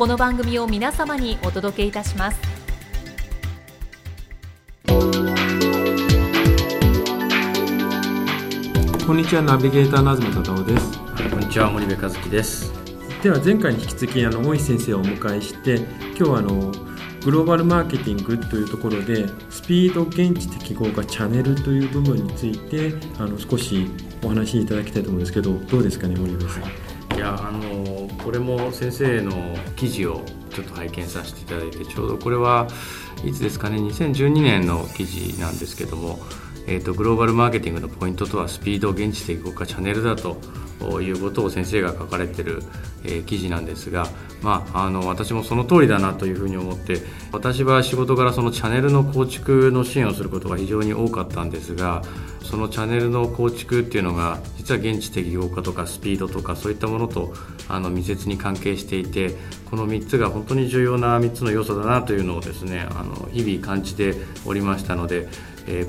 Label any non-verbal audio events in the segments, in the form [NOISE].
この番組を皆様にお届けいたします。こんにちはナビゲーターの東忠夫です。こんにちは森部和樹です。では前回に引き続きあの大石先生をお迎えして今日はあのグローバルマーケティングというところでスピード現地適合化チャンネルという部分についてあの少しお話しいただきたいと思うんですけどどうですかね森部さん、はいいやあのこれも先生の記事をちょっと拝見させていただいてちょうどこれはいつですかね2012年の記事なんですけども、えーと、グローバルマーケティングのポイントとはスピード現地で動かチャンネルだということを先生が書かれてる、え、記事なんですが、まあ、あの私もその通りだなというふうに思って私は仕事柄そのチャンネルの構築の支援をすることが非常に多かったんですがそのチャンネルの構築っていうのが実は現地適合化とかスピードとかそういったものとあの密接に関係していてこの3つが本当に重要な3つの要素だなというのをですねあの日々感じておりましたので、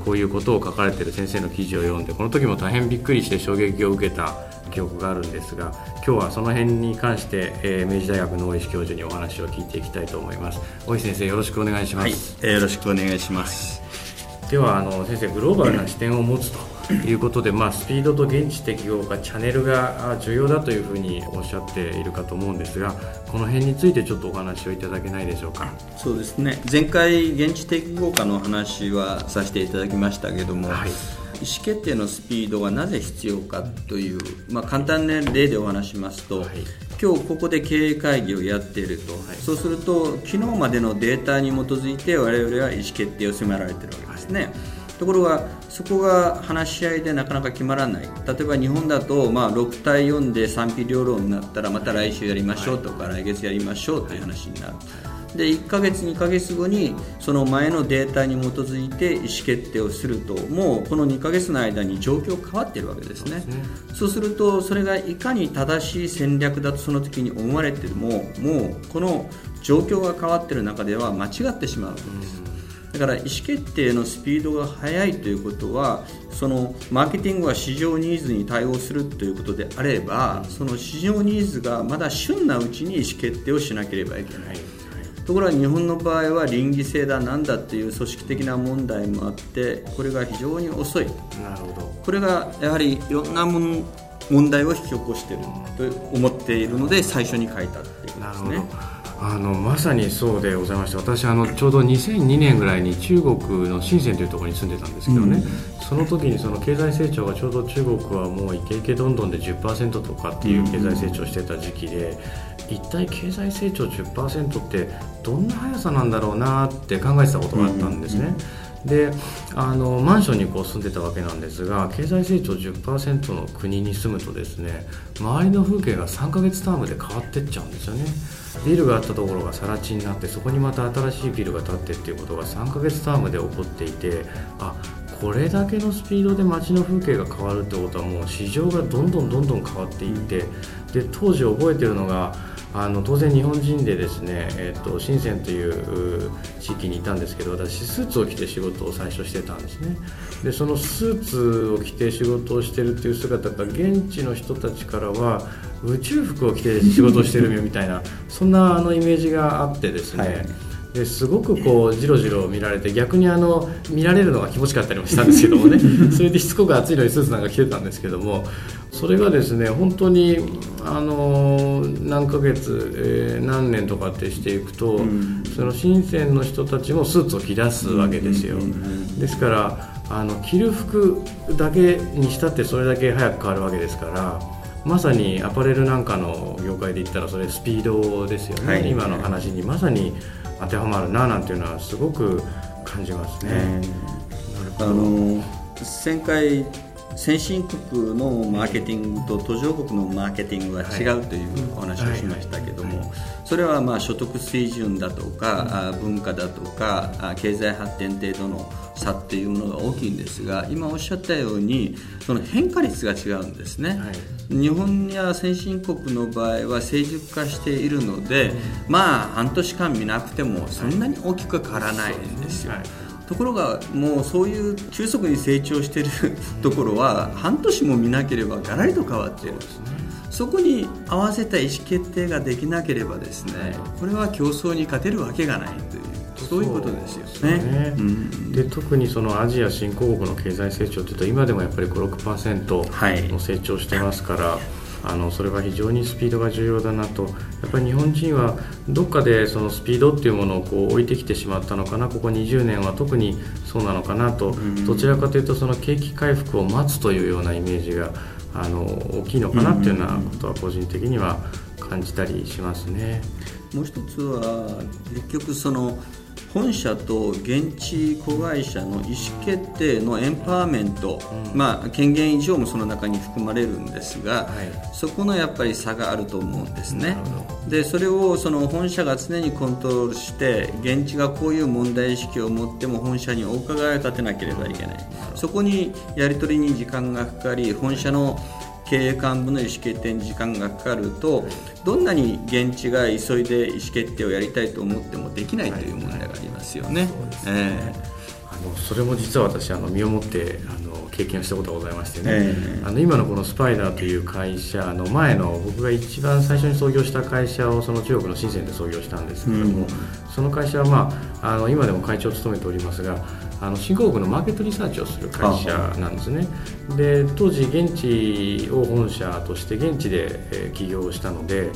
こういうことを書かれている先生の記事を読んでこの時も大変びっくりして衝撃を受けた記憶があるんですが今日はその辺に関して、えー、明治大学の大石教授にお話を聞いていきたいと思います。大石先生よろしくお願いします、はい、よろしくお願いします。ではあの先生グローバルな視点を持つということで、まあ、スピードと現地適合がチャンネルが重要だというふうにおっしゃっているかと思うんですがこの辺についてちょっとお話をいただけないでしょうか。そうですね。前回現地適合化の話はさせていただきましたけども、はい。意思決定のスピードがなぜ必要かという、まあ、簡単な例でお話しますと、はい、今日ここで経営会議をやっていると、はい、そうすると昨日までのデータに基づいて我々は意思決定を迫られているわけですね。はい。ところがそこが話し合いでなかなか決まらない。例えば日本だと、まあ、6対4で賛否両論になったらまた来週やりましょうとか、来月やりましょうという話になる。で1ヶ月2ヶ月後にその前のデータに基づいて意思決定をするともうこの2ヶ月の間に状況変わっているわけですね。そうするとそれがいかに正しい戦略だとその時に思われてももうこの状況が変わっている中では間違ってしまうわけです。だから意思決定のスピードが速いということはそのマーケティングは市場ニーズに対応するということであればその市場ニーズがまだ旬なうちに意思決定をしなければいけないところが日本の場合は倫理性だなんだっていう組織的な問題もあってこれが非常に遅い。なるほど。これがやはりいろんな問題を引き起こしていると思っているので最初に書いたっていうことですね。あのまさにそうでございまして私あのちょうど2002年ぐらいに中国の深センというところに住んでたんですけどね、うん、その時にその経済成長がちょうど中国はもうイケイケどんどんで10%とかっていう経済成長してた時期で、一体経済成長10%ってどんな速さなんだろうなって考えてたことがあったんですね。であのマンションにこう住んでたわけなんですが経済成長10%の国に住むとですね周りの風景が3ヶ月タームで変わってっちゃうんですよねビルがあったところが更地になってそこにまた新しいビルが建ってっていうことが3ヶ月タームで起こっていてあこれだけのスピードで街の風景が変わるってことはもう市場がどんどんどんどん変わっていってで当時覚えてるのがあの当然日本人でですね、えーと、深センという地域にいたんですけど私スーツを着て仕事を最初してたんですね。でそのスーツを着て仕事をしてるっていう姿が現地の人たちからは宇宙服を着て仕事をしてるみたいなそんなあのイメージがあってですね、はい。ですごくこうじろじろ見られて逆にあの見られるのが気持ちかったりもしたんですけどもね。[LAUGHS] それでしつこく暑いのにスーツなんか着てたんですけどもそれがですね本当にあの何ヶ月、えー、何年とかってしていくと、うん、その深センの人たちもスーツを着出すわけですよ。ですからあの着る服だけにしたってそれだけ早く変わるわけですからまさにアパレルなんかの業界で言ったらそれスピードですよね、はい、今の話にまさに当てはまるななんていうのはすごく感じますね。あの前回先進国のマーケティングと途上国のマーケティングは違うというお話をしましたけども、それはまあ所得水準だとか、文化だとか経済発展程度の差っていうものが大きいんですが今おっしゃったようにその変化率が違うんですね、はい、日本や先進国の場合は成熟化しているので、まあ半年間見なくてもそんなに大きく変わらないんですよ。はいところがもうそういう急速に成長している [LAUGHS] ところは半年も見なければがらりと変わっているそこに合わせた意思決定ができなければですねこれは競争に勝てるわけがないというそういうことですよね。ねうん、で特にそのアジア新興国の経済成長というと今でもやっぱり56%の成長してますから。はいあのそれは非常にスピードが重要だなと。やっぱり日本人はどっかでそのスピードっていうものをこう置いてきてしまったのかな。ここ20年は特にそうなのかなと、どちらかというとその景気回復を待つというようなイメージがあの大きいのかなっていうようなことは個人的には感じたりしますね。もう一つは結局その本社と現地子会社の意思決定のエンパワーメント、うん、まあ、権限以上もその中に含まれるんですが、はい、そこのやっぱり差があると思うんですね。でそれをその本社が常にコントロールして現地がこういう問題意識を持っても本社にお伺いを立てなければいけない。そこにやり取りに時間がかかり本社の経営幹部の意思決定に時間がかかるとどんなに現地が急いで意思決定をやりたいと思ってもできないという問題がありますよね。あのそれも実は私あの身をもってあの経験したことがございましてね、えー、あの今のこのスパイダーという会社の前の僕が一番最初に創業した会社をその中国の深センで創業したんですけれども、うん、その会社は、まあ、あの今でも会長を務めておりますがあの新興国のマーケットリサーチをする会社なんですね。で当時現地を本社として現地で、え起業したので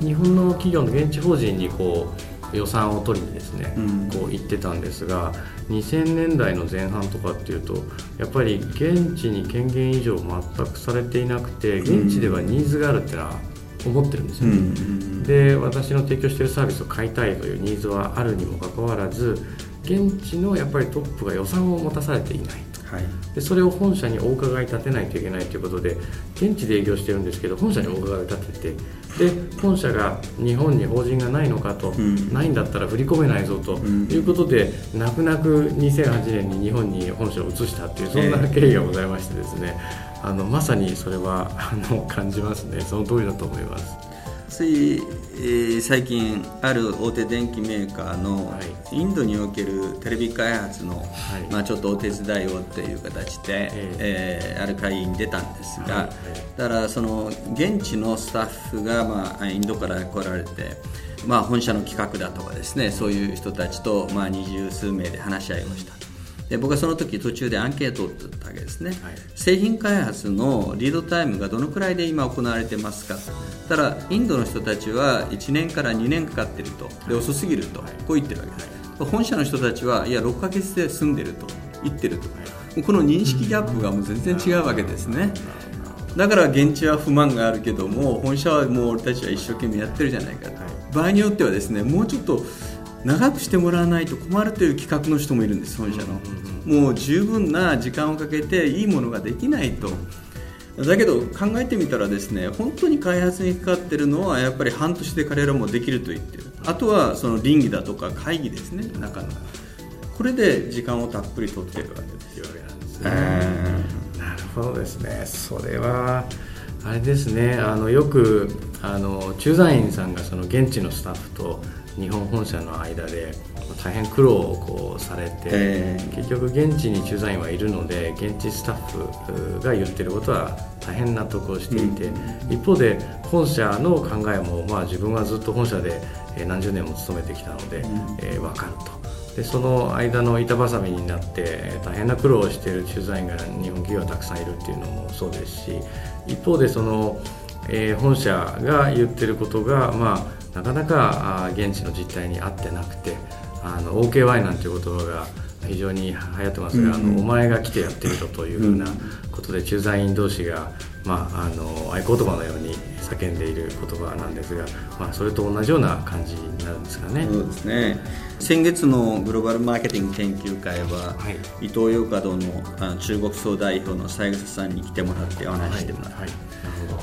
日本の企業の現地法人にこう予算を取りにですね、うん、こう行ってたんですが2000年代の前半とかっていうとやっぱり現地に権限以上全くされていなくて現地ではニーズがあるっていうのは思ってるんですよね、うん、で私の提供しているサービスを買いたいというニーズはあるにもかかわらず現地のやっぱりトップが予算を持たされていないと、はい、でそれを本社にお伺い立てないといけないということで現地で営業してるんですけど本社にお伺いを立ててで本社が日本に法人がないのかと、うん、ないんだったら振り込めないぞということで、うん、泣く泣く2008年に日本に本社を移したっていうそんな経緯がございましてですね、えー、あのまさにそれはあの感じますね。その通りだと思います。つい、えー、最近ある大手電機メーカーのインドにおけるテレビ開発の、はい、まあ、ちょっとお手伝いをっていう形で、えー、えー、ある会議に出たんですが、はい、だからその現地のスタッフが、まあ、インドから来られて、まあ、本社の企画だとかですねそういう人たちと、まあ、二十数名で話し合いをした。で僕はその時途中でアンケートを取ったわけですね、はい、製品開発のリードタイムがどのくらいで今行われてますか。たらインドの人たちは1年から2年かかってると。で遅すぎると、こう言ってるわけです。本社の人たちはいや6ヶ月で済んでると。言ってると。この認識ギャップがもう全然違うわけですね。だから現地は不満があるけども本社はもう俺たちは一生懸命やってるじゃないかと、場合によってはですねもうちょっと長くしてもらわないと困るという企画の人もいるんです本社の、もう十分な時間をかけていいものができないと。だけど考えてみたらですね本当に開発にかかってるのはやっぱり半年で彼らもできると言ってる。あとはその倫理だとか会議ですね中の。これで時間をたっぷり取ってるわけですよ。なるほどですね。それはあれですね。あのよくあの駐在員さんがその現地のスタッフと日本本社の間で大変苦労をこうされて、結局現地に駐在員はいるので現地スタッフが言ってることは大変納得をしていて、うん、一方で本社の考えも、まあ、自分はずっと本社で何十年も勤めてきたので、うん、えー、分かると。でその間の板挟みになって大変な苦労をしている駐在員が日本企業はたくさんいるっていうのもそうですし一方でその、えー、本社が言ってることが、まあ、なかなか現地の実態に合ってなくてあの OKY なんていう言葉が非常に流行ってますが、うんうん、あのお前が来てやってみろというふうなことで駐在員同士が、まあ、あの合言葉のように叫んでいる言葉なんですが、まあ、それと同じような感じになるんですかね。そうですね。先月のグローバルマーケティング研究会は、はい、イトーヨーカドーの中国総代表の三枝さんに来てもらってお話してもらって、はいはい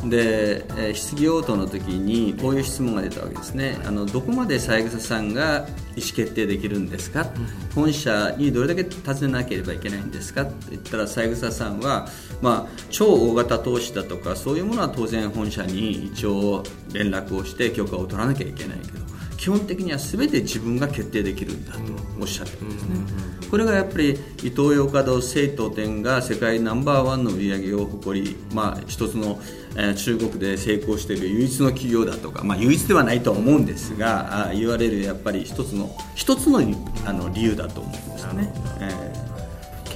で、え質疑応答の時にこういう質問が出たわけですね。あのどこまで三枝さんが意思決定できるんですか、うん、本社にどれだけ尋ねなければいけないんですか？って言ったら三枝さんは、まあ、超大型投資だとかそういうものは当然本社に一応連絡をして許可を取らなきゃいけないけど基本的には全て自分が決定できるんだとおっしゃってるんですね、これがやっぱりイトーヨーカドー製糖店が世界ナンバーワンの売り上げを誇り、まあ、一つの、えー、中国で成功している唯一の企業だとか、まあ、唯一ではないとは思うんですがあ言われるやっぱり一つの一つのあの理由だと思うんですね。えー。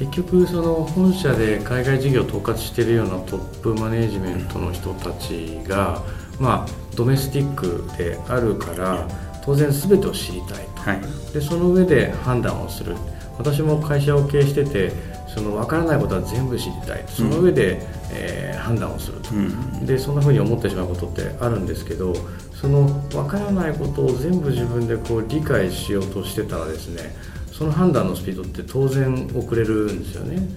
結局その本社で海外事業を統括しているようなトップマネージメントの人たちが、まあ、ドメスティックであるから当然全てを知りたいと、はい、でその上で判断をする私も会社を経営しててその分からないことは全部知りたい。その上で、うん、えー、判断をすると、うん、でそんなふうに思ってしまうことってあるんですけどその分からないことを全部自分でこう理解しようとしてたらですねその判断のスピードって当然遅れるんですよね。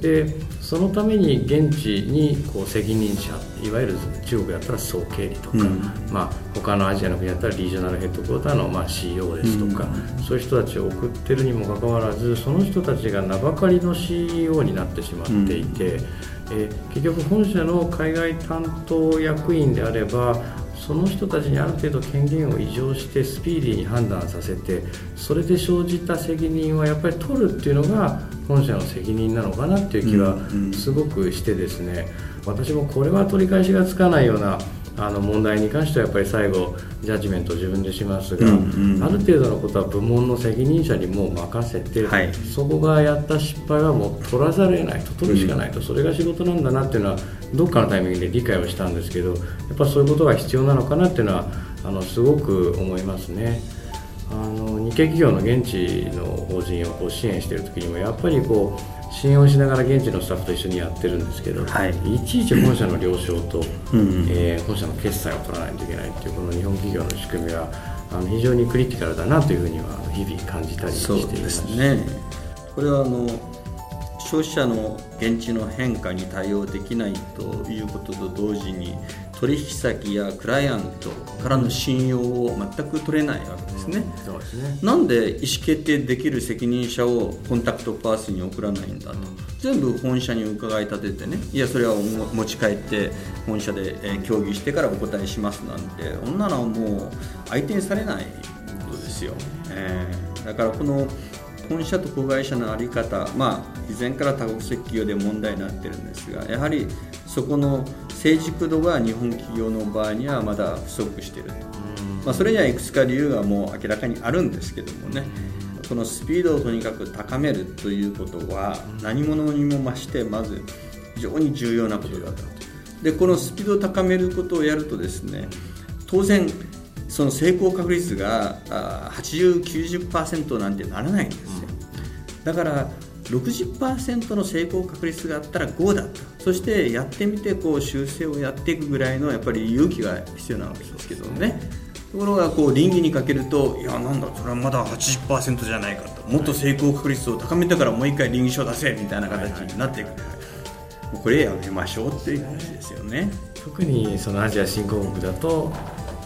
でそのために現地にこう責任者いわゆる中国だったら総経理とか、うん、まあ、他のアジアの国だったらリージョナルヘッドクォーターのまあ CEO ですとか、うん、そういう人たちを送ってるにもかかわらずその人たちが名ばかりの CEO になってしまっていて、うん、え結局本社の海外担当役員であればその人たちにある程度権限を移譲してスピーディーに判断させてそれで生じた責任はやっぱり取るっていうのが本社の責任なのかなっていう気はすごくしてですね、私もこれは取り返しがつかないようなあの問題に関してはやっぱり最後ジャッジメントを自分でしますが、うんうん、ある程度のことは部門の責任者にもう任せて、はい、そこがやった失敗はもう取らざるを得ないと取るしかないと、うん、それが仕事なんだなっていうのはどっかのタイミングで理解をしたんですけどやっぱそういうことが必要なのかなっていうのはあのすごく思いますね。あの日系企業の現地の法人をこう支援している時にもやっぱりこう信用しながら現地のスタッフと一緒にやってるんですけど、はい、いちいち本社の了承と、うん、えー、本社の決済を取らないといけないっていうこの日本企業の仕組みはあの非常にクリティカルだなというふうには日々感じたりしていますね。これはあの消費者の現地の変化に対応できないということと同時に取引先やクライアントからの信用を全く取れないわけですね。そうですねなんで意思決定できる責任者をコンタクトパースに送らないんだと、全部本社に伺い立ててねいやそれは持ち帰って本社で協議してからお答えしますなんて女のはもう相手にされないことですよ。えー、だからこの本社と子会社の在り方、まあ、以前から多国籍企業で問題になってるんですがやはりそこの成熟度が日本企業の場合にはまだ不足していると、まあ、それにはいくつか理由がもう明らかにあるんですけどもね。このスピードをとにかく高めるということは何者にも増してまず非常に重要なことだったと。でこのスピードを高めることをやるとですね当然その成功確率が8090%なんてならないんですよ。だから60%の成功確率があったら5だとそしてやってみてこう修正をやっていくぐらいのやっぱり勇気が必要なわけですけどね。ところがこう倫理にかけるといやなんだそれはまだ80%じゃないかと。もっと成功確率を高めてからもう一回倫理書出せみたいな形になっていく、これやめましょうっていう話ですよね。特にそのアジア新興国だと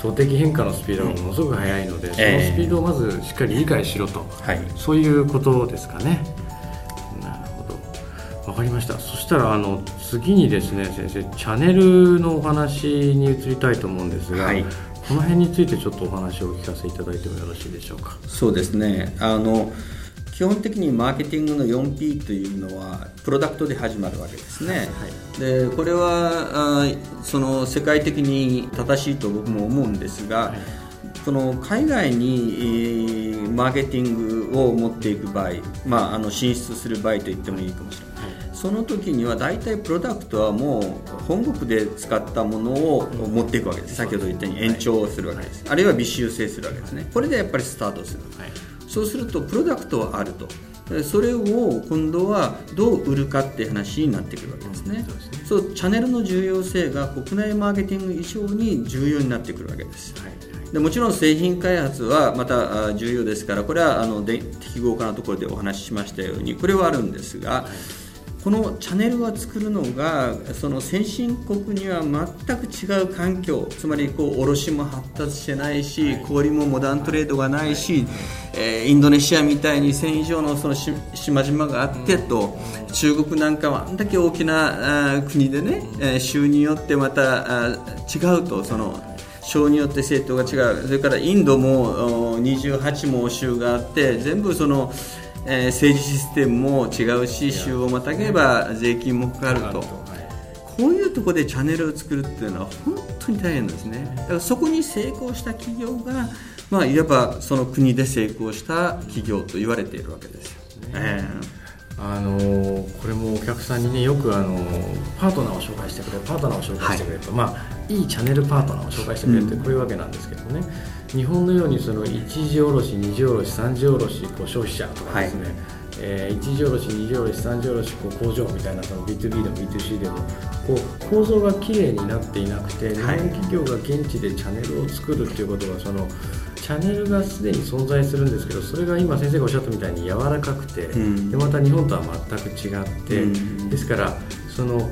動的変化のスピードがものすごく速いので、うん、そのスピードをまずしっかり理解しろと、はい、そういうことですかね。わかりました。そしたらあの次にですね先生チャンネルのお話に移りたいと思うんですが、はい、この辺についてちょっとお話をお聞かせいただいてもよろしいでしょうか？そうですね。あの基本的にマーケティングの 4P というのはプロダクトで始まるわけですね、はい、でこれはあその世界的に正しいと僕も思うんですが、はい、その海外に、えー、マーケティングを持っていく場合、まあ、あの進出する場合と言ってもいいかもしれない、はい、その時には大体プロダクトはもう本国で使ったものを持っていくわけです、先ほど言ったように延長するわけです、あるいは微修正するわけですね。これでやっぱりスタートする、そうするとプロダクトはあると。それを今度はどう売るかって話になってくるわけですね,、そうチャンネルの重要性が国内マーケティング以上に重要になってくるわけです、でもちろん製品開発はまた重要ですからこれはあので適合化のところでお話ししましたようにこれはあるんですが、このチャンネルを作るのがその先進国には全く違う環境つまりこう卸も発達してないし小売もモダントレードがないし、えー、インドネシアみたいに1000以上のその島々があってと中国なんかはあんだけ大きなあ国でね、えー、州によってまたあ違うとその省によって政党が違う。それからインドも28も州があって全部そのえー、政治システムも違うし州をまたげば税金もかかると、こういうところでチャンネルを作るっていうのは本当に大変ですね。だからそこに成功した企業が、まあ、いわばその国で成功した企業と言われているわけですよ。ね。えーあのこれもお客さんにねよくあのパートナーを紹介してくれパートナーを紹介してくれと、はい、まあいいチャンネルパートナーを紹介してくれってこういうわけなんですけどね、うん、日本のようにその一次卸二次卸三次卸こう消費者とかですね、はい。えー、一次卸二次卸三次卸こう工場みたいなその B2B でも B2C でもこう構造がきれいになっていなくて日本企業が現地でチャンネルを作るっていうことはそのチャンネルがすでに存在するんですけどそれが今先生がおっしゃったみたいに柔らかくて、うん、でまた日本とは全く違って、うん、ですからその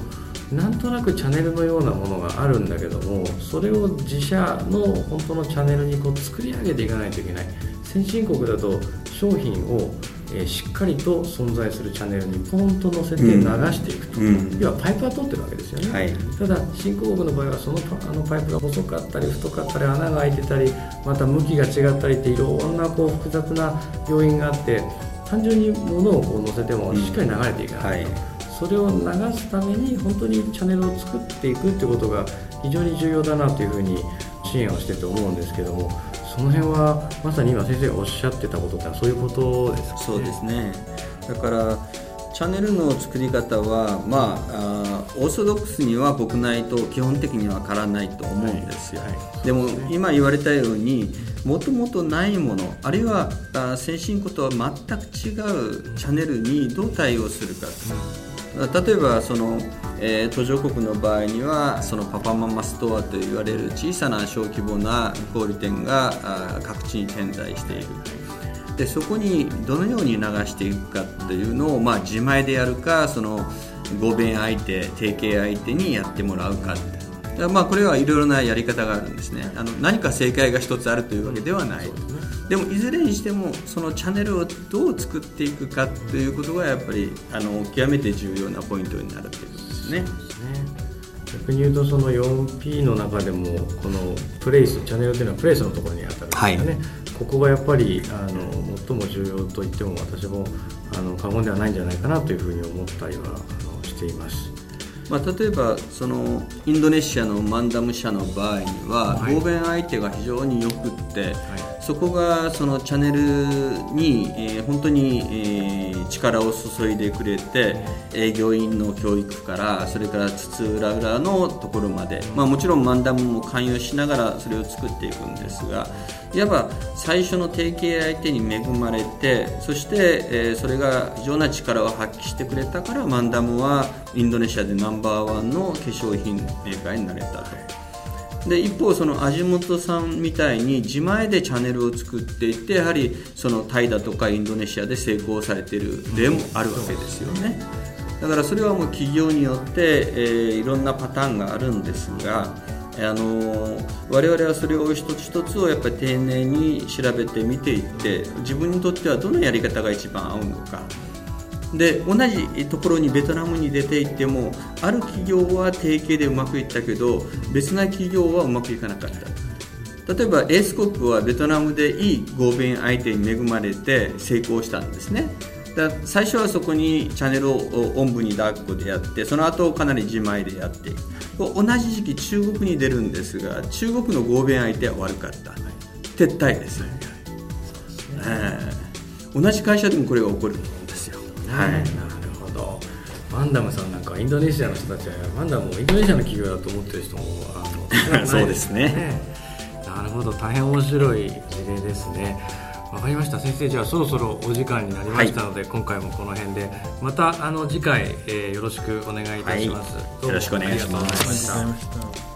なんとなくチャンネルのようなものがあるんだけどもそれを自社の本当のチャンネルにこう作り上げていかないといけない。先進国だと商品をえー、しっかりと存在するチャンネルにポンと載せて流していくと、うん、要はパイプは通ってるわけですよね、はい、ただ新興国の場合はそのあのパイプが細かったり太かったり穴が開いてたりまた向きが違ったりっていろんなこう複雑な要因があって単純に物をこう載せてもしっかり流れていかないと、うんはい、それを流すために本当にチャンネルを作っていくってことが非常に重要だなというふうに支援をしてて思うんですけどもその辺はまさに今先生がおっしゃってたことってそういうことですか、ね、そうですね。だからチャンネルの作り方は、まあ、あオーソドックスには国内と基本的には変わらないと思うんですよ、はい。はい、でも今言われたようにもともとないものあるいはあ先進国とは全く違うチャンネルにどう対応するか、うん、例えばそのえー、途上国の場合にはそのパパママストアと言われる小さな小規模な小売店が各地に点在しているでそこにどのように流していくかというのを、まあ、自前でやるかその合弁相手提携相手にやってもらうかまあ、これはいろいろなやり方があるんですね。あの何か正解が一つあるというわけではない、でもいずれにしてもそのチャンネルをどう作っていくかということがやっぱりあの極めて重要なポイントになるというね。逆に言うとその 4P の中でもこのプレイスチャンネルというのはプレイスのところに当たるんですよね、はい、ここがやっぱりあの最も重要と言っても私もあの過言ではないんじゃないかなというふうに思ったりはあのしています。まあ、例えばそのインドネシアのマンダム社の場合には、合弁相手が非常によくって、はい、そこがそのチャンネルに、えー、本当に、えー、力を注いでくれて営業員の教育からそれから津々浦々のところまで、まあ、もちろんマンダムも関与しながらそれを作っていくんですがいわば最初の提携相手に恵まれてそして、えー、それが非常な力を発揮してくれたからマンダムはインドネシアでナンバーワンの化粧品メーカーになれたと。で一方その味元さんみたいに自前でチャンネルを作っていてやはりそのタイだとかインドネシアで成功されている例もあるわけですよね。だからそれはもう企業によって、えー、いろんなパターンがあるんですがあの我々はそれを一つ一つをやっぱり丁寧に調べてみていって自分にとってはどのやり方が一番合うのか。で同じところにベトナムに出ていってもある企業は提携でうまくいったけど別な企業はうまくいかなかった。例えばエースコップはベトナムでいい合弁相手に恵まれて成功したんですね。だ最初はそこにチャンネルをおんぶに抱っこでやってその後かなり自前でやって。同じ時期中国に出るんですが中国の合弁相手は悪かった。撤退です、ね。えー、同じ会社でもこれが起こるんですよ、はい、なるほど。マンダムさんなんかインドネシアの人たちはマンダムをインドネシアの企業だと思ってる人もあの [LAUGHS] そうですね、ね、なるほど。大変面白い事例ですね。わかりました。先生じゃあそろそろお時間になりましたので、はい、今回もこの辺でまたあの次回、えー、よろしくお願いいたします、はい、よろしくお願いします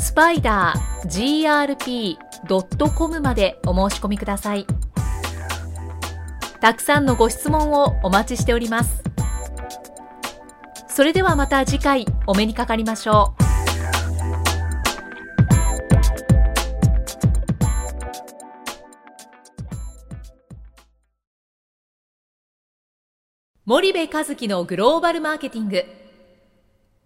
スパイダー grp.com までお申し込みください。たくさんのご質問をお待ちしております。それではまた次回お目にかかりましょう。森部和樹のグローバルマーケティング。